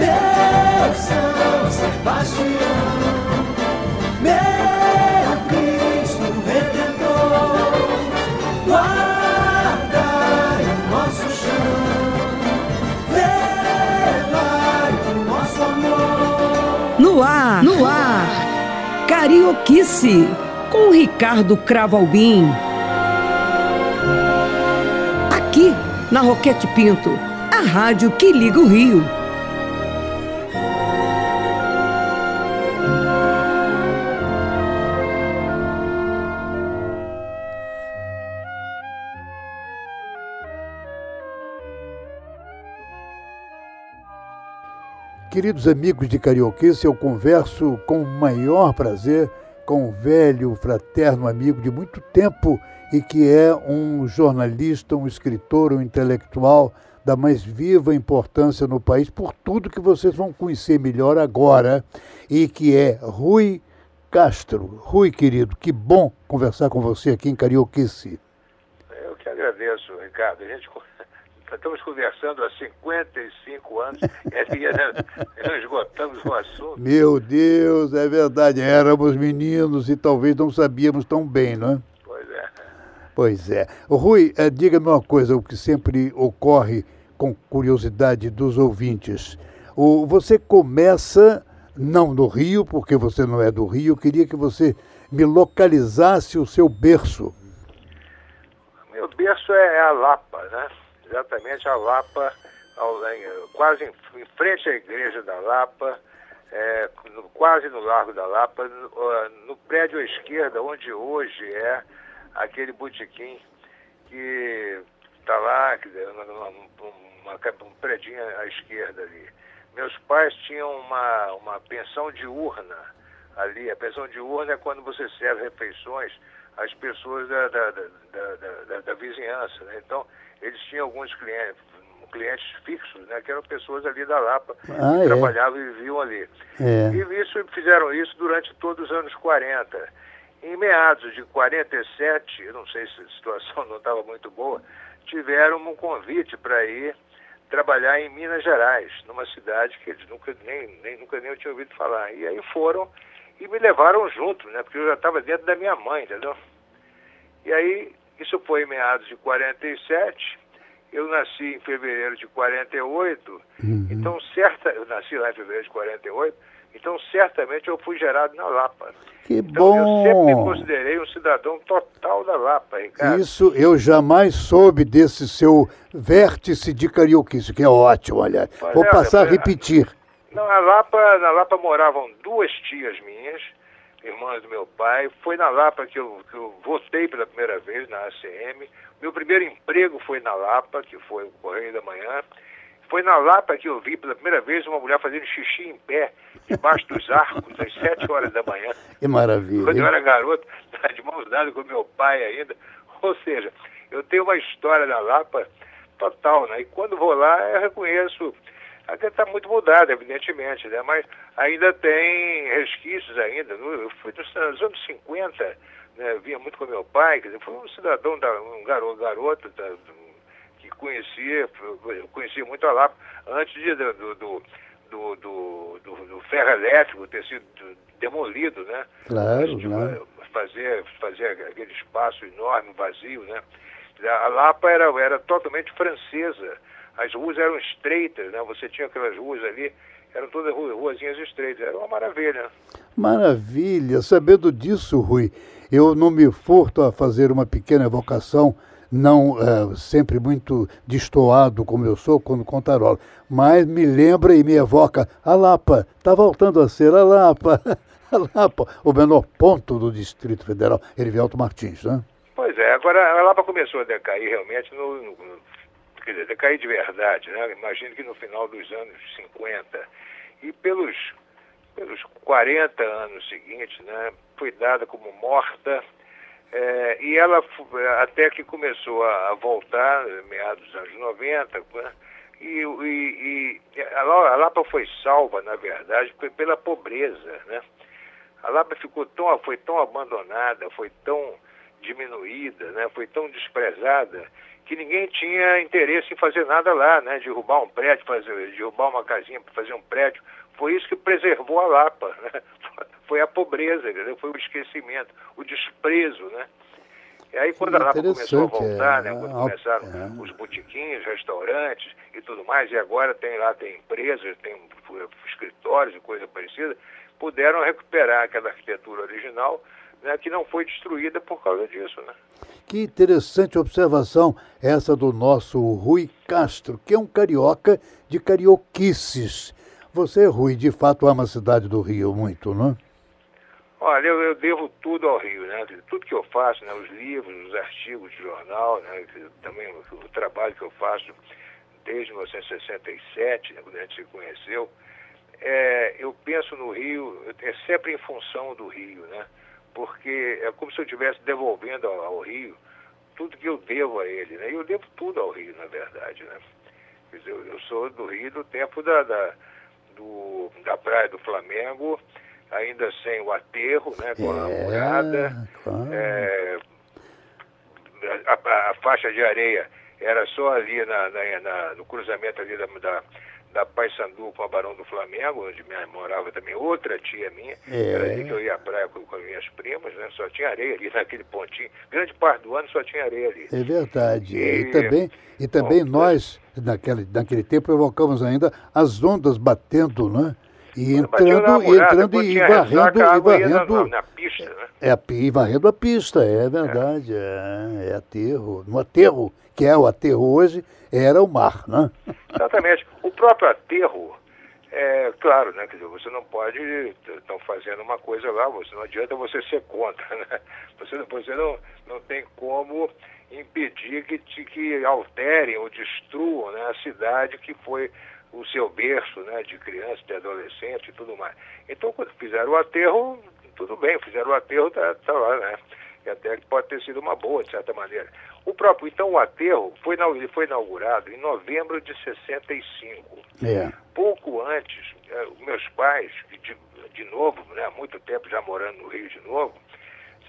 meu São Sebastião, meu Cristo Redentor, guardai o nosso chão, velai o nosso amor. No ar, no ar, Carioquice, com Ricardo Cravalbim. Aqui, na Roquete Pinto, a rádio que liga o Rio. Queridos amigos de Carioquice, eu converso com o maior prazer com um velho, fraterno amigo de muito tempo e que é um jornalista, um escritor, um intelectual da mais viva importância no país, por tudo que vocês vão conhecer melhor agora, e que é Rui Castro. Rui, querido, que bom conversar com você aqui em Carioquice. Eu que agradeço, Ricardo. A gente estamos conversando há 55 anos e não esgotamos o assunto. Meu Deus, é verdade. Éramos meninos e talvez não sabíamos tão bem, não é? Pois é. Pois é. Rui, eh, diga-me uma coisa, o que sempre ocorre com curiosidade dos ouvintes. O, você começa, não no Rio, porque você não é do Rio, eu queria que você me localizasse o seu berço. Meu berço é a Lapa, né? Exatamente a Lapa, ao, quase em, em, frente à igreja da Lapa, é, no, quase no Largo da Lapa, no, no, prédio à esquerda, onde hoje é aquele botequim que está lá, que, uma, uma, um prédio à esquerda ali. Meus pais tinham uma, uma pensão diurna ali. A pensão diurna é quando você serve refeições às pessoas da, da, da, da, da vizinhança. Né? Então, eles tinham alguns clientes, clientes fixos, né, que eram pessoas ali da Lapa, ah, que é. trabalhavam e viviam ali. É. E isso, fizeram isso durante todos os anos 40. Em meados de 47, eu não sei se a situação não estava muito boa, tiveram um convite para ir trabalhar em Minas Gerais, numa cidade que eles nunca nem, nem, nunca nem eu tinha ouvido falar. E aí foram e me levaram junto, né? Porque eu já estava dentro da minha mãe, entendeu? E aí isso foi em meados de 47. Eu nasci em fevereiro de 48. Uhum. Então, certa, eu nasci lá em fevereiro de 48. Então, certamente eu fui gerado na Lapa. Que então, bom! Eu sempre me considerei um cidadão total da Lapa, Ricardo. Isso eu jamais soube desse seu vértice de carioquice, que é ótimo, olha. Mas Vou é, passar a repetir. Não, na Lapa, na Lapa moravam duas tias minhas, irmãs do meu pai. Foi na Lapa que eu, que eu votei pela primeira vez na ACM. Meu primeiro emprego foi na Lapa, que foi o Correio da Manhã. Foi na Lapa que eu vi pela primeira vez uma mulher fazendo xixi em pé, debaixo dos arcos, às sete horas da manhã. Que maravilha. Quando eu era garoto, de mãos dadas com meu pai ainda. Ou seja, eu tenho uma história da Lapa total, né? E quando vou lá, eu reconheço Ainda está muito mudado, evidentemente, né? mas ainda tem resquícios ainda. Eu fui nos anos 50, né? vinha muito com meu pai, quer dizer, foi um cidadão, da, um garoto, garoto da, que conhecia, conhecia muito a Lapa, antes de, do, do, do, do, do, do ferro elétrico ter sido demolido, né? Claro, claro. Fazer, fazer aquele espaço enorme, vazio, né? A Lapa era, era totalmente francesa as ruas eram estreitas, né? Você tinha aquelas ruas ali, eram todas ruazinhas estreitas, era uma maravilha. Maravilha, sabendo disso, Rui, eu não me furto a fazer uma pequena evocação, não é, sempre muito destoado como eu sou quando contarola, mas me lembra e me evoca a Lapa, está voltando a ser a Lapa, a Lapa, o menor ponto do Distrito Federal, Erivelto Martins, né? Pois é, agora a Lapa começou a decair realmente no, no quer dizer, decair de verdade, né? Imagino que no final dos anos 50 e pelos, pelos 40 anos seguintes, né, foi dada como morta é, e ela até que começou a, a voltar, meados dos anos 90, né, e, e, e a Lapa foi salva, na verdade, pela pobreza, né? A Lapa ficou tão, foi tão abandonada, foi tão diminuída, né? foi tão desprezada, que ninguém tinha interesse em fazer nada lá, né? Derrubar um prédio, fazer, derrubar uma casinha para fazer um prédio. Foi isso que preservou a Lapa, né? Foi a pobreza, entendeu? foi o esquecimento, o desprezo, né? E aí quando a Lapa começou a voltar, é, né? Quando começaram é. os botiquinhos, restaurantes e tudo mais, e agora tem lá, tem empresas, tem escritórios e coisa parecida, puderam recuperar aquela arquitetura original, né, que não foi destruída por causa disso, né? Que interessante observação essa do nosso Rui Castro, que é um carioca de carioquices. Você, Rui, de fato ama a cidade do Rio muito, não é? Olha, eu, eu, devo tudo ao Rio, né? Tudo que eu faço, né? Os livros, os artigos de jornal, né? Também o, o trabalho que eu faço desde 1967, né? quando a gente se conheceu, é, eu penso no Rio, é sempre em função do Rio, né? Porque é como se eu estivesse devolvendo ao, ao, Rio tudo que eu devo a ele, né? E eu devo tudo ao Rio, na verdade, né? Quer dizer, eu, eu sou do Rio do tempo da, da, do, da Praia do Flamengo, ainda sem o aterro, né, com é, a morada. Claro. É, a, a, faixa de areia era só ali na, na, na no cruzamento ali da, da, da Paysandu com a Barão do Flamengo, onde minha, morava também outra tia minha. É. Era ali que eu ia à praia com, com as minhas primas, né? Só tinha areia ali naquele pontinho. Grande parte do ano só tinha areia ali. É verdade. E, e também, e também bom, nós, naquele, naquele tempo, provocamos ainda as ondas batendo, né? E entrando, e entrando e varrendo, e varrendo. Na, na, pista, né? É, e varrendo a pista, é verdade. É, é, é aterro. No aterro, que é o aterro hoje, era o mar, né? Exatamente. O próprio aterro, é claro, né? Quer dizer, você não pode. Estão fazendo uma coisa lá, você não adianta você ser contra, né? Você, você não, não tem como impedir que, que alterem ou destruam né, a cidade que foi o seu berço né, de criança, de adolescente e tudo mais. Então, quando fizeram o aterro, tudo bem, fizeram o aterro, tá, tá lá, né? E até que pode ter sido uma boa, de certa maneira. O próprio, então, o aterro foi, ele foi inaugurado em novembro de 65. É. Pouco antes, eh, meus pais, de, de novo, né, há muito tempo já morando no Rio de novo,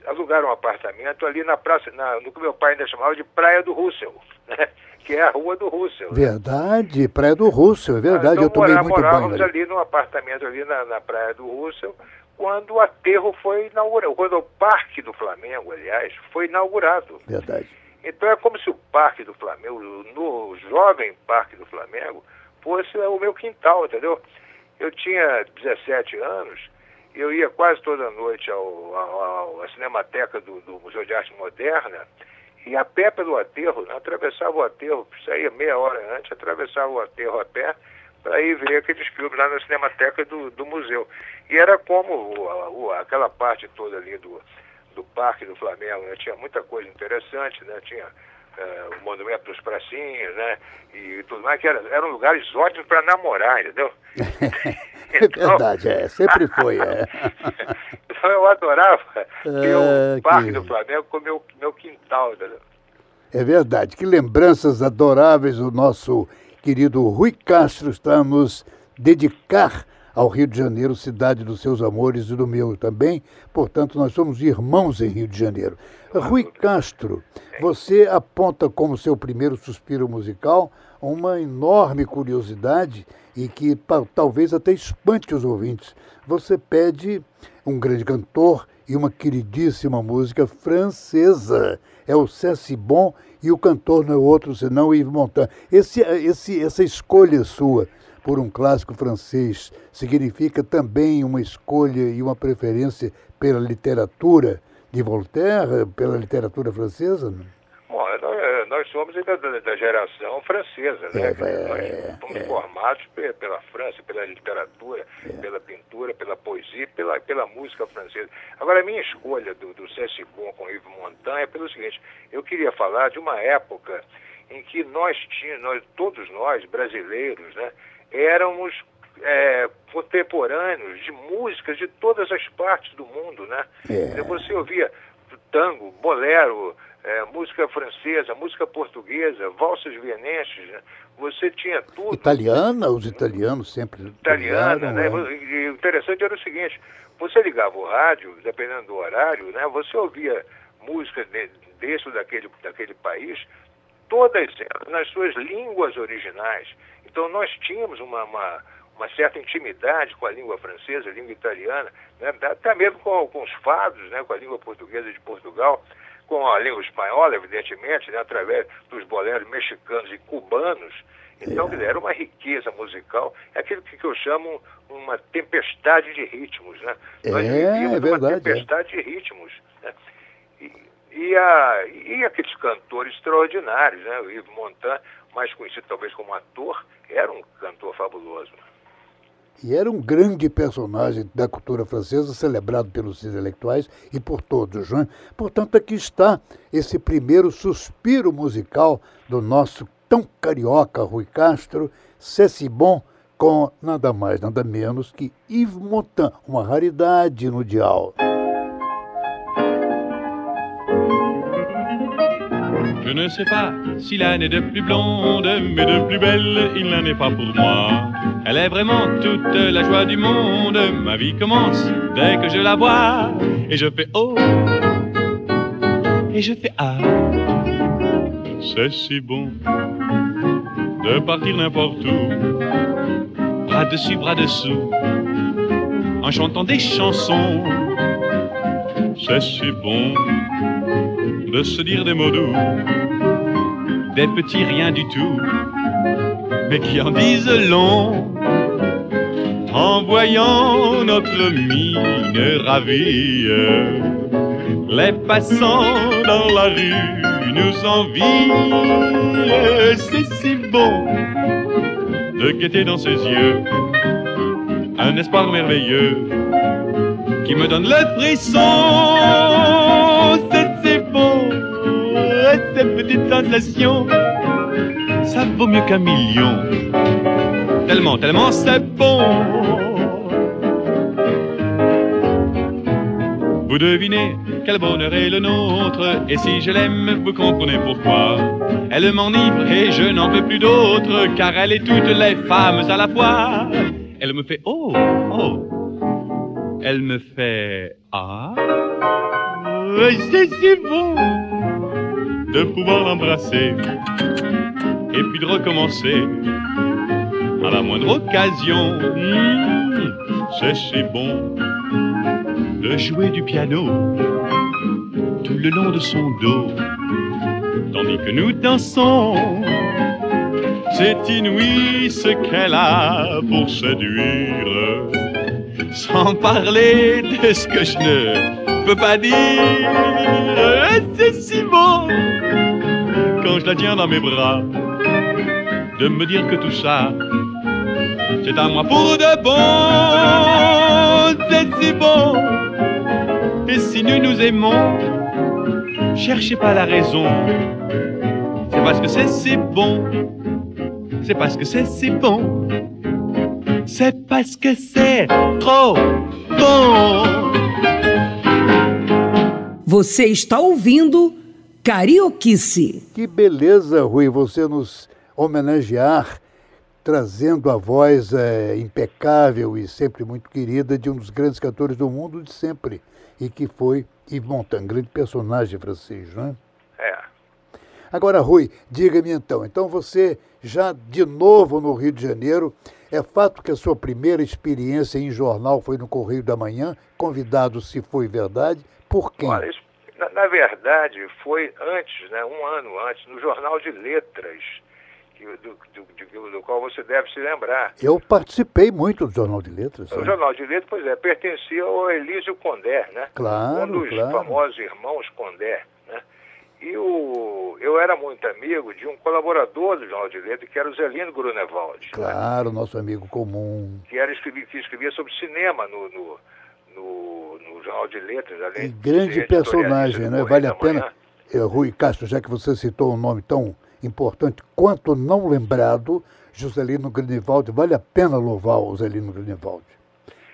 alugaram um apartamento ali na praça, na, no que meu pai ainda chamava de Praia do Russell, né? que é a rua do Russell. Né? Verdade, Praia do Russell, é verdade, então, eu tomei muito morávamos banho. ali num apartamento ali na, na Praia do Russell, quando o aterro foi inaugurado, quando o Parque do Flamengo, aliás, foi inaugurado. Verdade. Então é como se o Parque do Flamengo, no jovem Parque do Flamengo, fosse o meu quintal, entendeu? Eu tinha 17 anos, eu ia quase toda noite ao, ao, à Cinemateca do, do Museu de Arte Moderna, e a pé pelo aterro, né? atravessava o aterro, saía meia hora antes, atravessava o aterro a pé para ir ver aqueles filmes lá na Cinemateca do, do museu. E era como o, o, aquela parte toda ali do, do Parque do Flamengo, né? tinha muita coisa interessante, né? tinha é, o Monumento dos Pracinhos, né? E tudo mais, que era, eram lugares ótimos para namorar, entendeu? é verdade, é, sempre foi. É. então eu adorava ter o é, Parque que... do Flamengo como meu, meu quintal? É verdade, que lembranças adoráveis o nosso querido Rui Castro nos dedicar ao Rio de Janeiro, cidade dos seus amores e do meu também. Portanto, nós somos irmãos em Rio de Janeiro. Rui Castro, você aponta como seu primeiro suspiro musical uma enorme curiosidade e que talvez até espante os ouvintes. Você pede um grande cantor e uma queridíssima música francesa. É o Cessi Bon e o cantor não é outro senão Yves Montand. Esse, esse, essa escolha sua por um clássico francês significa também uma escolha e uma preferência pela literatura de Voltaire, pela literatura francesa? Bom, nós, nós somos da, da, geração francesa, né? É, nós é, fomos é. formados pela França, pela literatura, é. pela pintura, pela poesia, pela, pela música francesa. Agora, a minha escolha do, do Bon com Yves Montand é pelo seguinte, eu queria falar de uma época em que nós tínhamos, nós, todos nós, brasileiros, né, éramos é, contemporâneos de músicas de todas as partes do mundo, né? É. Você ouvia tango, bolero, é, música francesa, música portuguesa, valsas vienenses, né? você tinha tudo. Italiana, os italianos sempre. Italiana, né? É. E o interessante era o seguinte: você ligava o rádio, dependendo do horário, né? Você ouvia música de, desse ou daquele, daquele país todas elas nas suas línguas originais. Então nós tínhamos uma, uma, uma certa intimidade com a língua francesa, a língua italiana, né? até mesmo com, com os fados, né? com a língua portuguesa de Portugal, com a língua espanhola, evidentemente, né? através dos boleros mexicanos e cubanos. Então, é. era uma riqueza musical, é aquilo que, que eu chamo uma tempestade de ritmos, né? Nós é, é verdade, uma é. tempestade é. de ritmos. Né? E, e, a, e aqueles cantores extraordinários, né? O Yves Montand, mais conhecido talvez como ator, era um cantor fabuloso. E era um grande personagem da cultura francesa, celebrado pelos intelectuais e por todos. Né? Portanto, aqui está esse primeiro suspiro musical do nosso tão carioca Rui Castro, C'est Bon, com nada mais, nada menos que Yves Montand, uma raridade no dial. Je ne sais pas s'il en est de plus blonde, mais de plus belle, il n'en est pas pour moi. Elle est vraiment toute la joie du monde. Ma vie commence dès que je la vois. Et je fais oh, et je fais ah. C'est si bon de partir n'importe où, bras dessus, bras dessous, en chantant des chansons. C'est si bon de se dire des mots doux, des petits riens du tout, mais qui en disent long. En voyant notre mine ravie, les passants dans la rue nous envient. C'est si bon de guetter dans ses yeux un espoir merveilleux qui me donne le frisson cette petite sensation, ça vaut mieux qu'un million. Tellement, tellement c'est bon. Vous devinez quel bonheur est le nôtre, et si je l'aime, vous comprenez pourquoi. Elle m'enivre et je n'en veux plus d'autre, car elle est toutes les femmes à la fois. Elle me fait oh, oh. Elle me fait ah. C'est si bon de pouvoir l'embrasser et puis de recommencer à la moindre occasion. Mmh, c'est si bon de jouer du piano tout le long de son dos tandis que nous dansons. C'est inouï ce qu'elle a pour séduire, sans parler de ce que je ne peux pas dire. Je la tiens dans mes bras, de me dire que tout ça, c'est à moi pour de bon, c'est si bon. Et si nous nous aimons, cherchez pas la raison, c'est parce que c'est si bon, c'est parce que c'est si bon, c'est parce que c'est trop bon. Você está ouvindo Carioquice. Que beleza, Rui, você nos homenagear trazendo a voz é, impecável e sempre muito querida de um dos grandes cantores do mundo de sempre, e que foi Yves Montand, grande personagem francês, não é? É. Agora, Rui, diga-me então, então você já de novo no Rio de Janeiro, é fato que a sua primeira experiência em jornal foi no Correio da Manhã, convidado se foi verdade, por quem? Olha, na, na, verdade, foi antes, né, um ano antes, no Jornal de Letras, que, do, do, do, do, qual você deve se lembrar. Eu participei muito do Jornal de Letras. O Jornal de Letras, pois é, pertencia ao Elísio Condé, né? Claro, Um dos claro. famosos irmãos Condé, né? E o, eu era muito amigo de um colaborador do Jornal de Letras, que era o Zelino Grunewald. Claro, né? nosso amigo comum. Que, era, que escrevia sobre cinema no, no no, no Jornal de Letras. Além e grande personagem, né? Vale a pena, Rui Castro, já que você citou um nome tão importante quanto não lembrado, Joselino Grinivaldi, vale a pena louvar o Joselino Grinivaldi.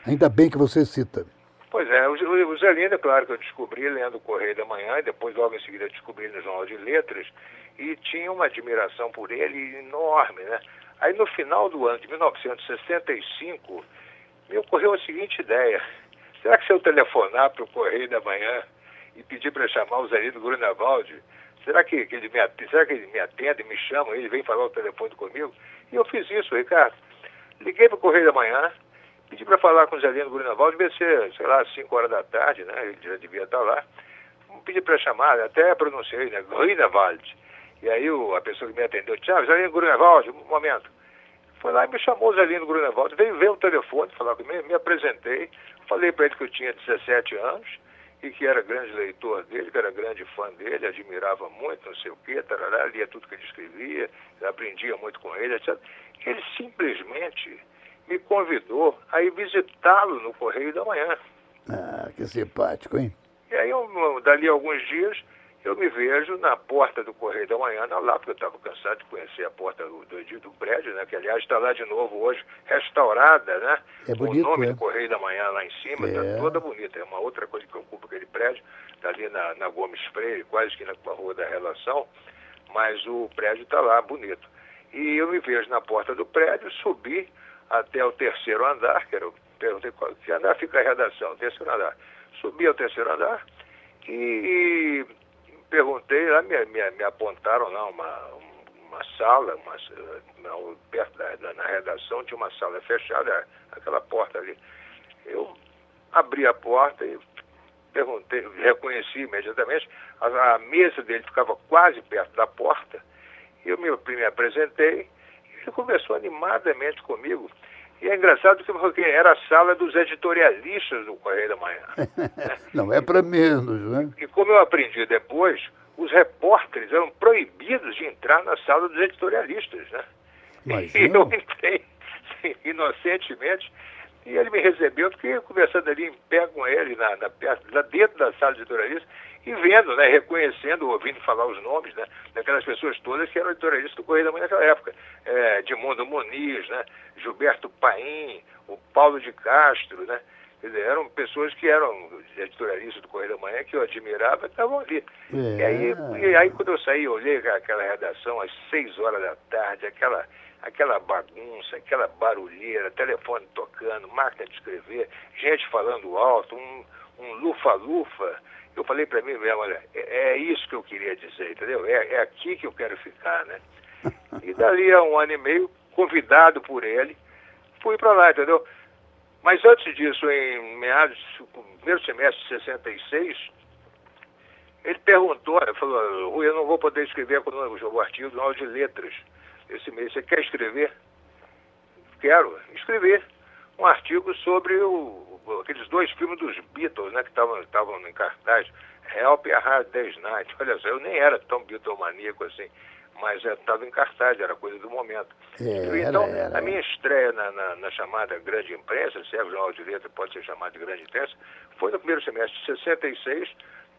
Ainda bem que você cita. Pois é, o, o Zelino, é claro que eu descobri lendo o Correio da Manhã, e depois logo em seguida descobri no Jornal de Letras, e tinha uma admiração por ele enorme, né? Aí no final do ano de 1965, me ocorreu a seguinte ideia. Será que se eu telefonar para o Correio da Manhã e pedir para chamar o Zelino Grunewald, será que, que ele me atende, será que ele me atende, me chama, ele vem falar o telefone comigo? E eu fiz isso, Ricardo. Liguei para o Correio da Manhã, pedi para falar com o Zé Lino Grunewald, devia ser, sei lá, 5 horas da tarde, né? Ele já devia estar lá. Pedi para chamar, até pronunciei, né? Grunewald. E aí o, a pessoa que me atendeu, Tiago, Zé Lino um momento. Foi lá e me chamou o Zé Lino Grunewald, veio ver o telefone, falar comigo, me apresentei, falei para ele que eu tinha 17 anos e que era grande leitor dele, que era grande fã dele, admirava muito, não sei o quê, tarará, lia tudo que ele escrevia, aprendia muito com ele, etc. Ele simplesmente me convidou a ir visitá-lo no Correio da Manhã. Ah, que simpático, hein? E aí, eu, dali a alguns dias, eu me vejo na porta do Correio da Manhã, lá, porque eu estava cansado de conhecer a porta do, do, do prédio, né? Que aliás está lá de novo hoje, restaurada, né? É bonito, o nome é. do Correio da Manhã lá em cima, está É. toda bonita. É uma outra coisa que ocupa aquele prédio, está ali na, na Gomes Freire, quase que na, com Rua da Relação, mas o prédio está lá, bonito. E eu me vejo na porta do prédio, subi até o terceiro andar, que era o, perguntei qual, que andar fica a redação, terceiro andar. Subi ao terceiro andar e, perguntei lá, me, me, me apontaram lá uma, uma sala, uma, na, perto da, na redação tinha uma sala fechada, aquela porta ali. Eu abri a porta e perguntei, reconheci imediatamente, a, a mesa dele ficava quase perto da porta, e eu me, me apresentei, ele conversou animadamente comigo. E é engraçado porque era a sala dos editorialistas do Correio da Manhã. Não é para menos, né? E como eu aprendi depois, os repórteres eram proibidos de entrar na sala dos editorialistas, né? Imagina. E eu entrei inocentemente e ele me recebeu, fiquei conversando ali em pé com ele, na, na, lá dentro da sala de editorialistas, e vendo, né, reconhecendo, ouvindo falar os nomes, né, daquelas pessoas todas que eram editorialistas do Correio da Manhã naquela época. É, Edmundo Muniz, né, Gilberto Paim, o Paulo de Castro, né, dizer, eram pessoas que eram editorialistas do Correio da Manhã, que eu admirava, estavam ali. É. E, aí, e aí quando eu saí, eu olhei aquela redação às seis horas da tarde, aquela, aquela bagunça, aquela barulheira, telefone tocando, máquina de escrever, gente falando alto, um, um lufa-lufa. Eu falei para mim mesmo, olha, é, é isso que eu queria dizer, entendeu? É, é aqui que eu quero ficar, né? E dali a um ano e meio, convidado por ele, fui para lá, entendeu? Mas antes disso, em meados, do primeiro semestre de 66, ele perguntou, ele falou, Rui, eu não vou poder escrever quando eu o artigo do de Letras esse mês. Você quer escrever? Quero escrever um artigo sobre o- aqueles dois filmes dos Beatles, né, que estavam em cartaz, Help e A Hard Day's Night. Olha só, eu nem era tão Beatlemaníaco assim, mas estava em cartaz, era coisa do momento. É, então, era, era. a minha estreia na, na- na chamada grande imprensa, se é o Jornal de Letras, pode ser chamado de grande imprensa, foi no primeiro semestre de 66,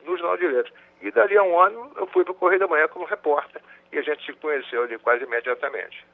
no Jornal de Letras. E dali a um ano eu fui para o Correio da Manhã como repórter, e a gente se conheceu ali quase imediatamente.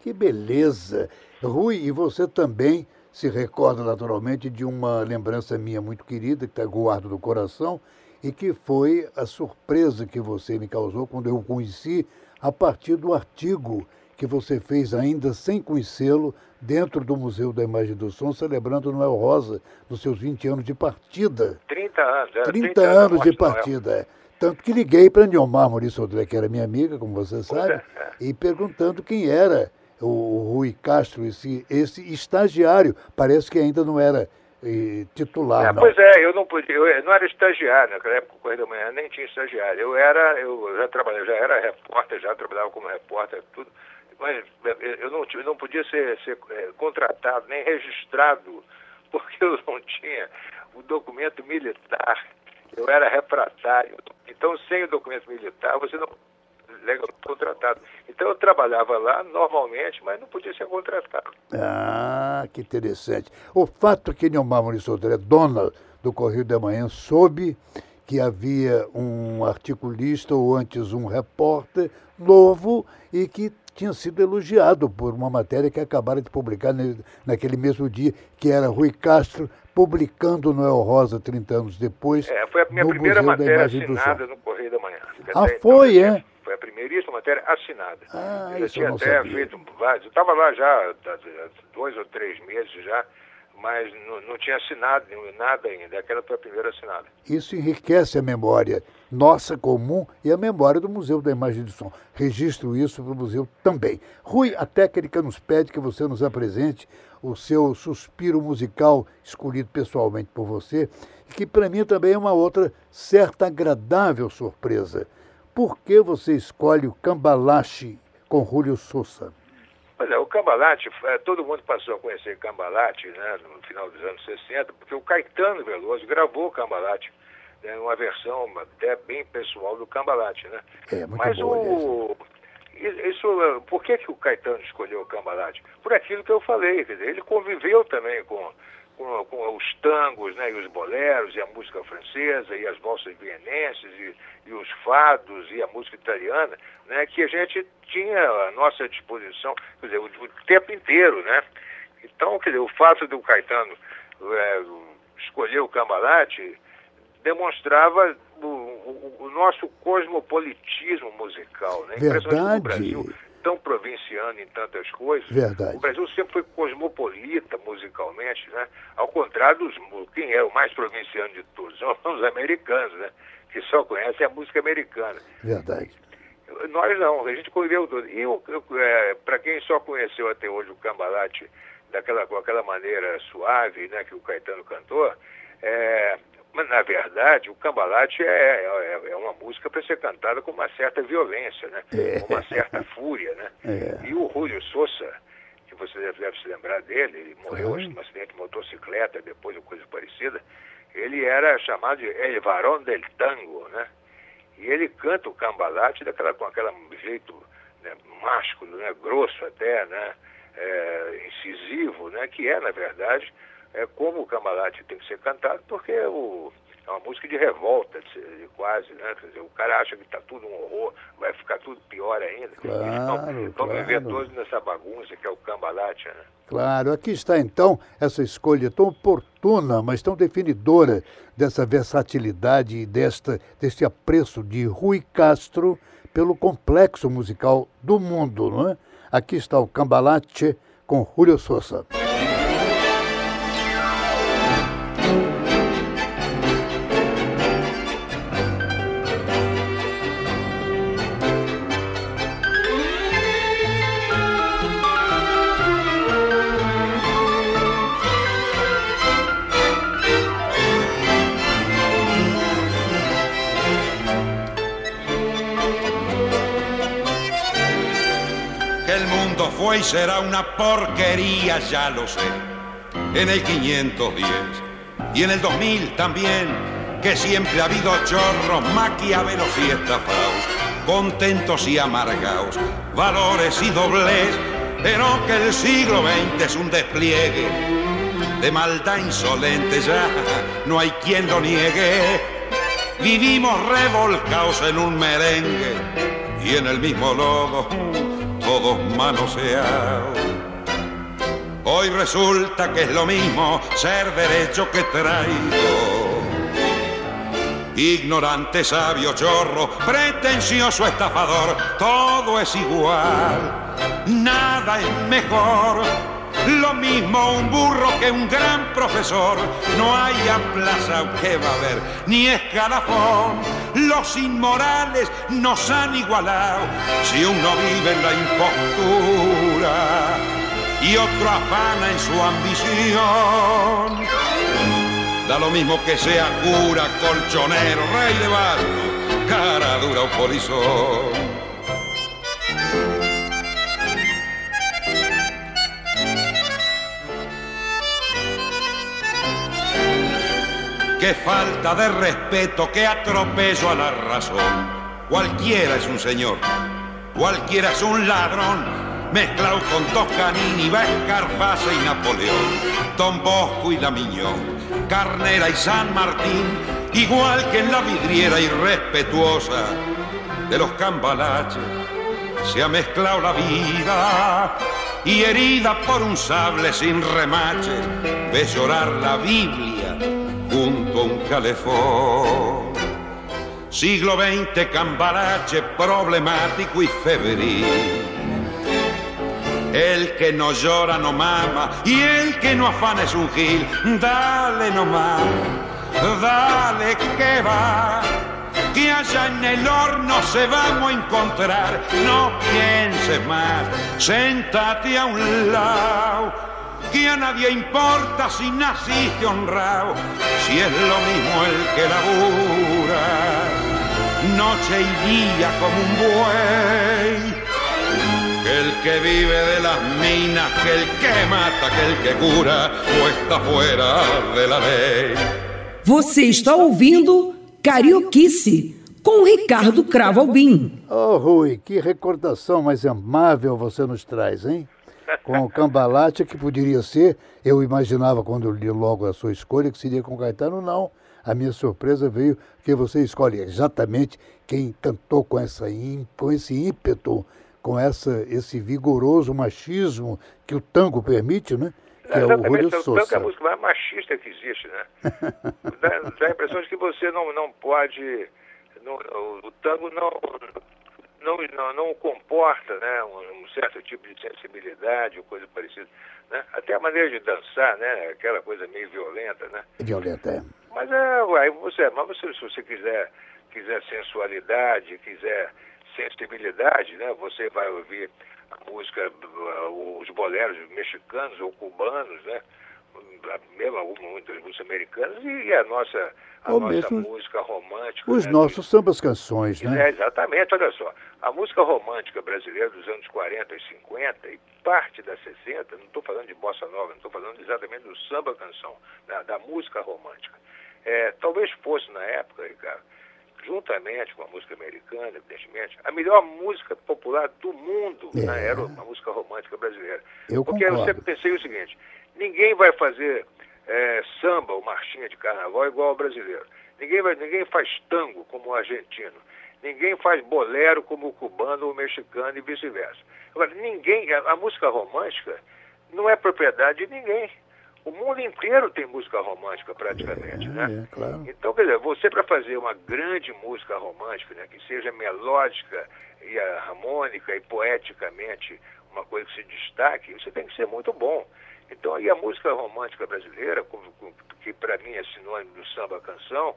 Que beleza! Rui, e você também se recorda naturalmente de uma lembrança minha muito querida, que está guardo no coração, e que foi a surpresa que você me causou quando eu o conheci a partir do artigo que você fez ainda sem conhecê-lo dentro do Museu da Imagem do Som, celebrando o Noel Rosa nos seus 20 anos de partida. 30 anos, era 30 anos de partida. é. Tanto que liguei para Niomar Maurício Odré, que era minha amiga, como você sabe, é, é. e perguntando quem era o, Rui Castro, esse, esse estagiário. Parece que ainda não era eh, titular, É, pois é, eu não podia, eu não era estagiário, naquela época Correio da Manhã nem tinha estagiário. Eu era, eu já trabalhei, já era repórter, já trabalhava como repórter, tudo. Mas eu- eu não, eu não podia ser, ser eh, contratado, nem registrado, porque eu não tinha o documento militar. Eu era refratário. Então, sem o documento militar, você não legalmente contratado. Então, eu trabalhava lá normalmente, mas não podia ser contratado. Ah, que interessante. O fato que Niomar Maurício dona do Correio da Manhã, soube que havia um articulista, ou antes um repórter, novo, e que tinha sido elogiado por uma matéria que acabaram de publicar naquele mesmo dia, que era Rui Castro publicando Noel Rosa 30 anos depois. É, foi a minha primeira Museu matéria assinada no Correio da Manhã. Ah, foi, então, é? Foi a primeiríssima matéria assinada. Ah, eu já tinha até sabia. feito vários. Eu estava lá já há dois ou três meses já, mas não, não tinha assinado nada ainda. Aquela foi a primeira assinada. Isso enriquece a memória nossa comum e a memória do Museu da Imagem do Som. Registro isso para o museu também. Rui, a técnica nos pede que você nos apresente o seu suspiro musical escolhido pessoalmente por você, e que para mim também é uma outra certa agradável surpresa. Por que você escolhe o Cambalache com Julio Sousa? Olha, o Cambalache, é, todo mundo passou a conhecer Cambalache né, no final dos anos 60, porque o Caetano Veloso gravou o Cambalache, né, uma versão até bem pessoal do Cambalache, né? É, muito Mas boa, o... Isso, por que, que o Caetano escolheu o Cambalache? Por aquilo que eu falei, quer dizer, ele conviveu também com, com, com, os tangos, né, e os boleros, e a música francesa, e as valsas vienenses, e, e, os fados, e a música italiana, né, que a gente tinha à nossa disposição, quer dizer, o, o tempo inteiro, né? Então, quer dizer, o fato do Caetano é, escolher o Cambalache demonstrava o, o, o, nosso cosmopolitismo musical, né? Verdade. Brasil, tão provinciano em tantas coisas. Verdade. O Brasil sempre foi cosmopolita musicalmente, né? Ao contrário dos quem é o mais provinciano de todos, são os americanos, né? Que só conhecem a música americana. Verdade. Nós não, a gente conviveu tudo. E é, para quem só conheceu até hoje o Cambalate daquela, com aquela maneira suave né, que o Caetano cantou, é, mas, na verdade, o Cambalate é, é, é uma música para ser cantada com uma certa violência, né? É. com uma certa fúria. Né? É. E o Julio Souza, que você deve, se lembrar dele, ele morreu Uhum. em um acidente de motocicleta, depois ou coisa parecida, ele era chamado de El Varón del Tango, né? E ele canta o Cambalate daquela, com aquele jeito né, másculo, né, grosso até, né, é, incisivo, né, que é, na verdade, é como o Cambalate tem que ser cantado, porque é, o, é uma música de revolta, de, quase, né? Quer dizer, o cara acha que está tudo um horror, vai ficar tudo pior ainda. Claro, então, vamos viver claro. todos nessa bagunça que é o Cambalate, né? Claro, aqui está então essa escolha tão oportuna, mas tão definidora dessa versatilidade e desta, deste apreço de Rui Castro pelo complexo musical do mundo, não é? Aqui está o Cambalache com Julio Sousa. Mundo fue y será una porquería, ya lo sé. En el 510 y en el 2000 también, que siempre ha habido chorros, maquiavelos y estafados, contentos y amargados, valores y doblez, pero que el siglo XX es un despliegue de maldad insolente, ya no hay quien lo niegue. Vivimos revolcados en un merengue y en el mismo lodo, todos manoseados. Hoy resulta que es lo mismo ser derecho que traído. Ignorante, sabio, chorro, pretencioso, estafador, todo es igual, nada es mejor. Lo mismo un burro que un gran profesor, no hay plaza que va a haber, ni escalafón. Los inmorales nos han igualado si uno vive en la impostura y otro afana en su ambición. Da lo mismo que sea cura, colchonero, rey de barco, cara dura o polizón. Qué falta de respeto, qué atropello a la razón. Cualquiera es un señor, cualquiera es un ladrón, mezclado con Toscanini, Escarface y Napoleón, Don Bosco y la Miñón, Carnera y San Martín, igual que en la vidriera irrespetuosa de los cambalaches, se ha mezclado la vida y herida por un sable sin remaches, ves llorar la Biblia un calefón. Siglo XX, cambalache problemático y febril. El que no llora no mama y el que no afana es un gil. Dale nomás, dale que va. Que allá en el horno se vamos a encontrar. No pienses más, sentate a un lado. Que a nadie importa si naciste honrado, si es lo mismo el que labura, noche y día como un buey que el que vive de las minas, que el que mata, que el que cura, o está fuera de la lei. Você está ouvindo Carioquice com Ricardo Cravo Albim. Oh, Rui, que recordação mais amável você nos traz, hein? Com o Cambalacha, que poderia ser, eu imaginava quando li logo a sua escolha, que seria com Caetano, não. A minha surpresa veio que você escolhe exatamente quem cantou com, essa, com esse ímpeto com essa, esse vigoroso machismo que o tango permite, né? Que é, o Julio o tango é a música mais machista que existe, né? dá, dá a impressão de que você não, não pode... Não, o, o tango não, não, não, não comporta né, um, um, certo tipo de sensibilidade ou coisa parecida. Né? Até a maneira de dançar, né? Aquela coisa meio violenta, né? Violenta, é. Mas é, uai, você, mas você, se você quiser, quiser sensualidade, quiser sensibilidade, né? Você vai ouvir a música, os boleros mexicanos ou cubanos, né? Mesmo algumas muitas músicas americanas e a nossa, a Ou nossa mesmo música romântica. Os né? nossos sambas canções, né? É, exatamente, olha só. A música romântica brasileira dos anos 40 e 50 e parte da 60, não estou falando de bossa nova, não estou falando exatamente do samba canção, da, da música romântica. É, talvez fosse na época, Ricardo, juntamente com a música americana, evidentemente, a melhor música popular do mundo É. né, era a música romântica brasileira. Eu Porque eu concordo. sempre pensei o seguinte, ninguém vai fazer é, samba ou marchinha de carnaval igual ao brasileiro. Ninguém, vai, ninguém faz tango como o argentino. Ninguém faz bolero como o cubano ou o mexicano e vice-versa. Agora, ninguém, a, a música romântica não é propriedade de ninguém. O mundo inteiro tem música romântica praticamente, né? É, claro. Então, quer dizer, você para fazer uma grande música romântica, né, que seja melódica e harmônica e poeticamente uma coisa que se destaque, você tem que ser muito bom. Então, aí a música romântica brasileira, que para mim é sinônimo do samba canção,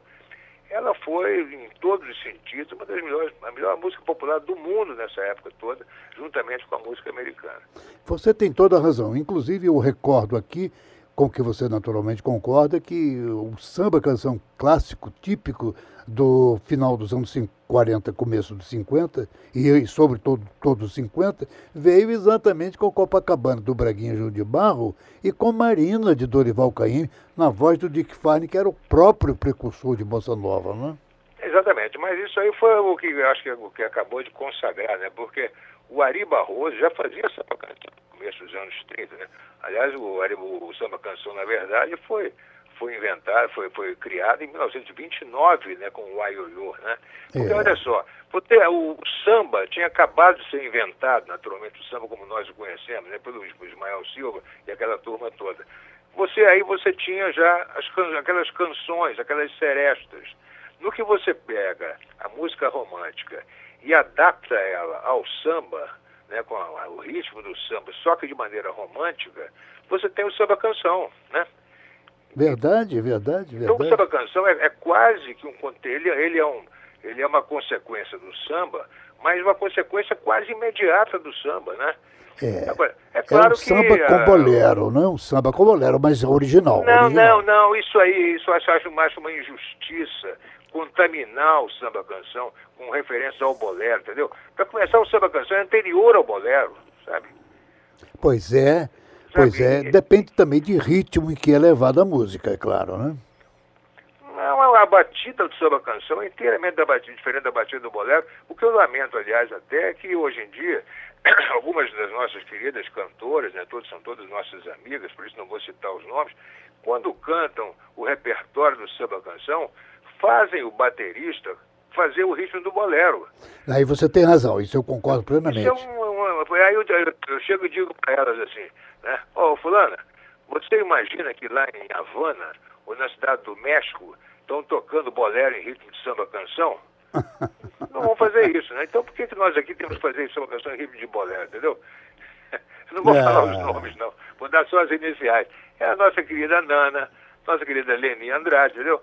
ela foi, em todos os sentidos, uma das melhores, a melhor música popular do mundo nessa época toda, juntamente com a música americana. Você tem toda a razão. Inclusive, eu recordo aqui, com que você naturalmente concorda, que o samba canção clássico, típico do final dos anos 40, começo dos 50, e sobretudo todos os 50, veio exatamente com Copacabana, do Braguinha João de Barro, e com Marina, de Dorival Caymmi, na voz do Dick Farney, que era o próprio precursor de Bossa Nova, não é? Exatamente, mas isso aí foi o que acho que, o que acabou de consagrar, né? Porque o Ari Barroso já fazia samba canção começo dos anos 30, né? Aliás, o, Ari, o samba canção, na verdade, foi, foi inventado, foi, foi criado em 1929, né? Com o Aiolô, né? Porque É. olha só, você, o, o samba tinha acabado de ser inventado, naturalmente, o samba como nós o conhecemos, né? Pelo Ismael Silva e aquela turma toda. Você aí você tinha já as, aquelas canções, aquelas serestas. No que você pega a música romântica e adapta ela ao samba, né, com a- o ritmo do samba, só que de maneira romântica, você tem o samba canção, né? Verdade, verdade, Então o verdade. samba canção é, é quase que um ele, ele é um ele é uma consequência do samba, mas uma consequência quase imediata do samba, né? É. Agora, é É claro um que samba com ah, bolero, não é um samba com bolero, mas original. Não, original. não, não, isso aí, isso eu acho mais uma injustiça contaminar o samba canção com referência ao bolero, entendeu? Para começar, o samba canção é anterior ao bolero, sabe? Pois é, pois é. Sabe, Depende também de ritmo em que é levada a música, é claro, né? Não, a batida do samba canção é inteiramente da batida, diferente da batida do bolero. O que eu lamento, aliás, até é que hoje em dia, algumas das nossas queridas cantoras, né, todas são todas nossas amigas, por isso não vou citar os nomes, quando cantam o repertório do samba canção, fazem o baterista fazer o ritmo do bolero. Aí você tem razão, isso eu concordo Isso plenamente. é uma, uma- aí eu, eu- eu chego e digo para elas assim, né? Ô, fulana, você imagina que lá em Havana, ou na cidade do México, estão tocando bolero em ritmo de samba canção? Não vão fazer isso, né? Então por que, que nós aqui temos que fazer samba canção em ritmo de bolero, entendeu? Não vou Ah. falar os nomes, não. Vou dar só as iniciais. É a nossa querida Nana, nossa querida Leni Andrade, entendeu?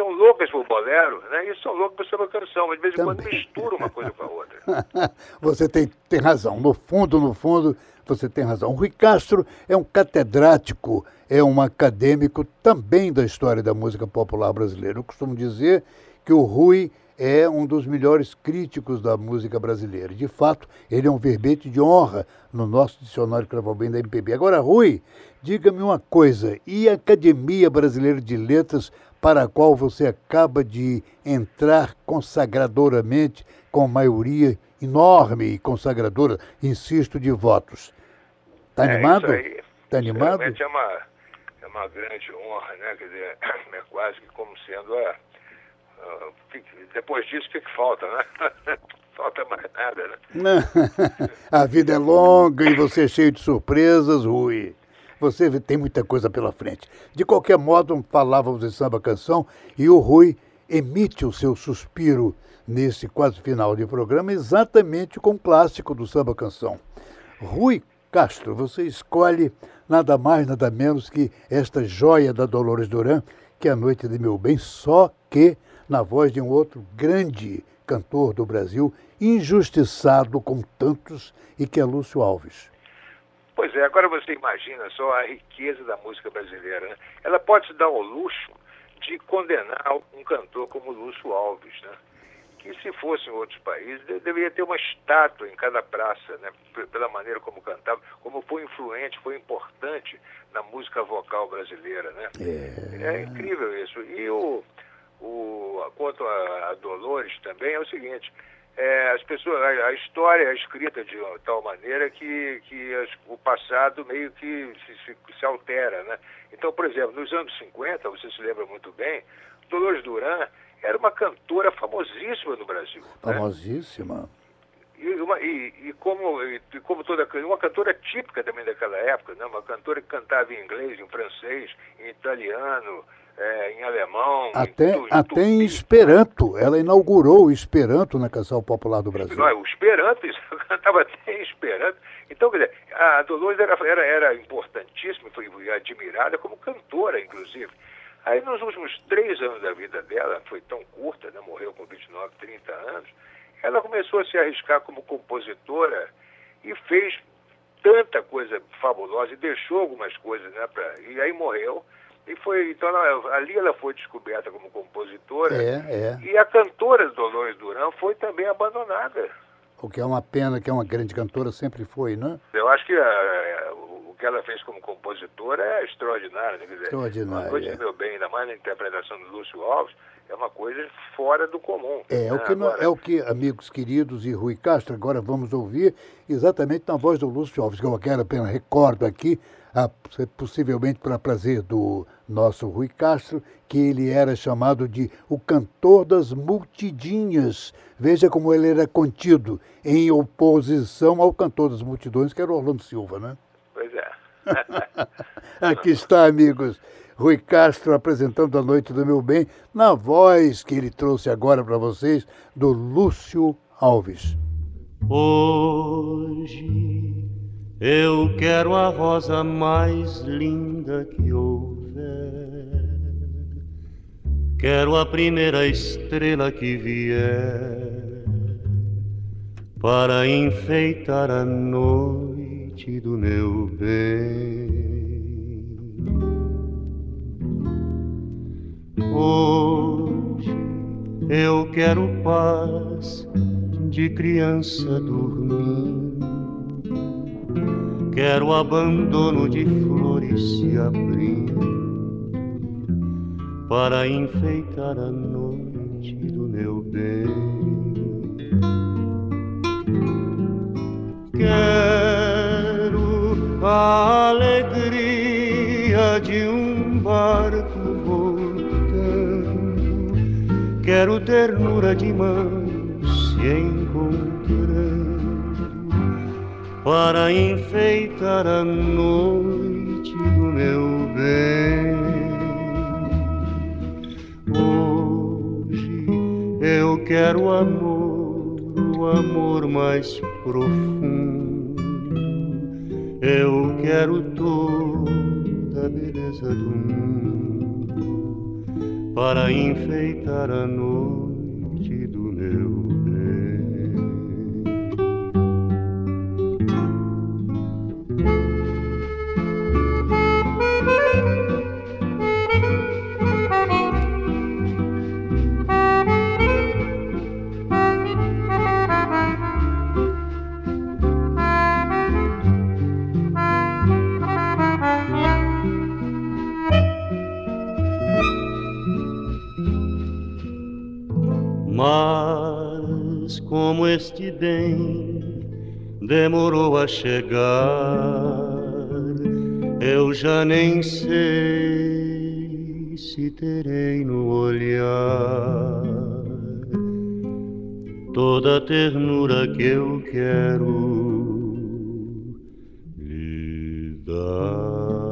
São loucas por bolero, né? E são loucas por samba canção, mas de vez em quando Também. mistura uma coisa com a outra. você tem, tem razão. No fundo, no fundo, você tem razão. O Rui Castro é um catedrático, é um acadêmico também da história da música popular brasileira. Eu costumo dizer que o Rui é um dos melhores críticos da música brasileira. De fato, ele é um verbete de honra no nosso dicionário Craval Bem da MPB. Agora, Rui, diga-me uma coisa. E a Academia Brasileira de Letras, para a qual você acaba de entrar consagradoramente com maioria enorme e consagradora, insisto, de votos. Está É, animado? isso aí, Está animado? Realmente é uma, é uma grande honra, né? Quer dizer, é quase que como sendo a. depois disso, o que, que falta, né? falta mais nada, né? A vida é longa e você é cheio de surpresas, Rui. Você tem muita coisa pela frente. De qualquer modo, falávamos em samba canção e o Rui emite o seu suspiro nesse quase final de programa, exatamente com o clássico do samba canção. Rui Castro, você escolhe nada mais, nada menos que esta joia da Dolores Duran, que é a Noite de Meu Bem, só que na voz de um outro grande cantor do Brasil, injustiçado com tantos, e que é Lúcio Alves. Pois é, agora você imagina só a riqueza da música brasileira. Né? Ela pode se dar ao luxo de condenar um cantor como Lúcio Alves, né? que se fosse em outros países, de- deveria ter uma estátua em cada praça, né? Pela maneira como cantava, como foi influente, foi importante na música vocal brasileira. Né? É incrível isso. E o, o, quanto a, a Dolores também é o seguinte, é, as pessoas, a, a história é escrita de tal maneira que, que as- o passado meio que se, se, se altera, né? Então, por exemplo, nos anos 50, você se lembra muito bem, Dolores Duran era uma cantora famosíssima no Brasil. né? Famosíssima. E, uma- e- e como, e, como toda uma cantora típica também daquela época, né? uma cantora que cantava em inglês, em francês, em italiano, eh, em alemão, Até, em, até em. Esperanto. Ela inaugurou o Esperanto na canção popular do Brasil. Não, é o Esperanto, isso, eu cantava até em Esperanto. Então, quer dizer, a Dolores era, era, era importantíssima, foi admirada como cantora, inclusive. Aí, nos últimos três anos da vida dela, foi tão curta, né, morreu com 29, 30 anos, ela começou a se arriscar como compositora e fez tanta coisa fabulosa e deixou algumas coisas, né, pra, e aí morreu. E foi, então, ela- ali ela foi descoberta como compositora. É, é. E a cantora Dolores Duran foi também abandonada. O que é uma pena, que é uma grande cantora, sempre foi, né? Eu acho que eh, o que ela fez como compositora é extraordinário. Né? Dizer, Extraordinário, A Noite é. Meu Bem, ainda mais na interpretação do Lúcio Alves, é uma coisa fora do comum. É, é né? o que, Agora, é o que, amigos queridos e Rui Castro, agora vamos ouvir exatamente na voz do Lúcio Alves, que eu quero apenas recordo aqui, a- possivelmente para prazer do nosso Rui Castro, que ele era chamado de o cantor das multidinhas. Veja como ele era contido, em oposição ao cantor das multidões, que era o Orlando Silva, né? Pois é. Aqui está, amigos. Rui Castro apresentando a Noite do Meu Bem, na voz que ele trouxe agora para vocês, do Lúcio Alves. Hoje eu quero a rosa mais linda que houver. Quero a primeira estrela que vier para enfeitar a noite do meu bem. Hoje eu quero paz de criança dormindo. Quero abandono de flores se abrindo para enfeitar a noite do meu bem. Quero a alegria de um barco voltando. Quero ternura de mãos para enfeitar a noite do meu bem. Hoje eu quero amor, o amor mais profundo Eu quero toda a beleza do mundo para enfeitar a noite este bem demorou a chegar, eu já nem sei se terei no olhar toda a ternura que eu quero lhe dar.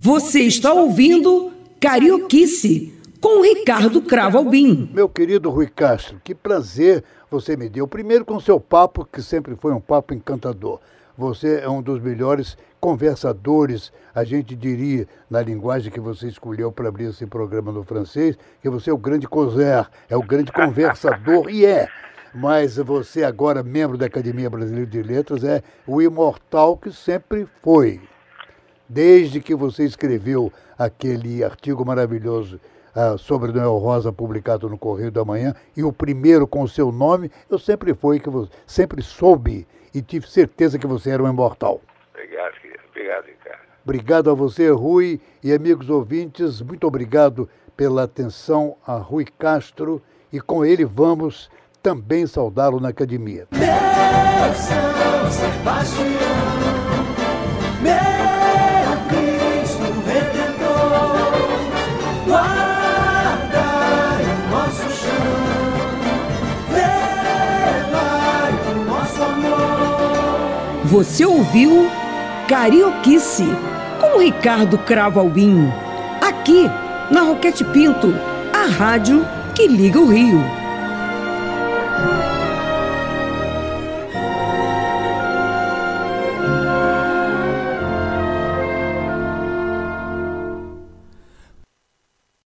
Você está ouvindo Carioquice com Ricardo Cravo Albim. Meu querido Rui Castro, que prazer você me deu. Primeiro com seu papo, que sempre foi um papo encantador. Você é um dos melhores conversadores, a gente diria, na linguagem que você escolheu para abrir esse programa no francês, que você é o grande causer, é o grande conversador, e é. Mas você agora, membro da Academia Brasileira de Letras, é o imortal que sempre foi. Desde que você escreveu aquele artigo maravilhoso ah, sobre Noel Rosa, publicado no Correio da Manhã, e o primeiro com o seu nome, eu sempre fui, que você, sempre soube e tive certeza que você era um imortal. Obrigado, querido. Obrigado, Ricardo. Obrigado a você, Rui, e amigos ouvintes, muito obrigado pela atenção a Rui Castro, e com ele vamos também saudá-lo na academia. Meu São Sebastião, Você ouviu Carioquice com Ricardo Cravo Albim. Aqui na Roquete Pinto, a rádio que liga o Rio.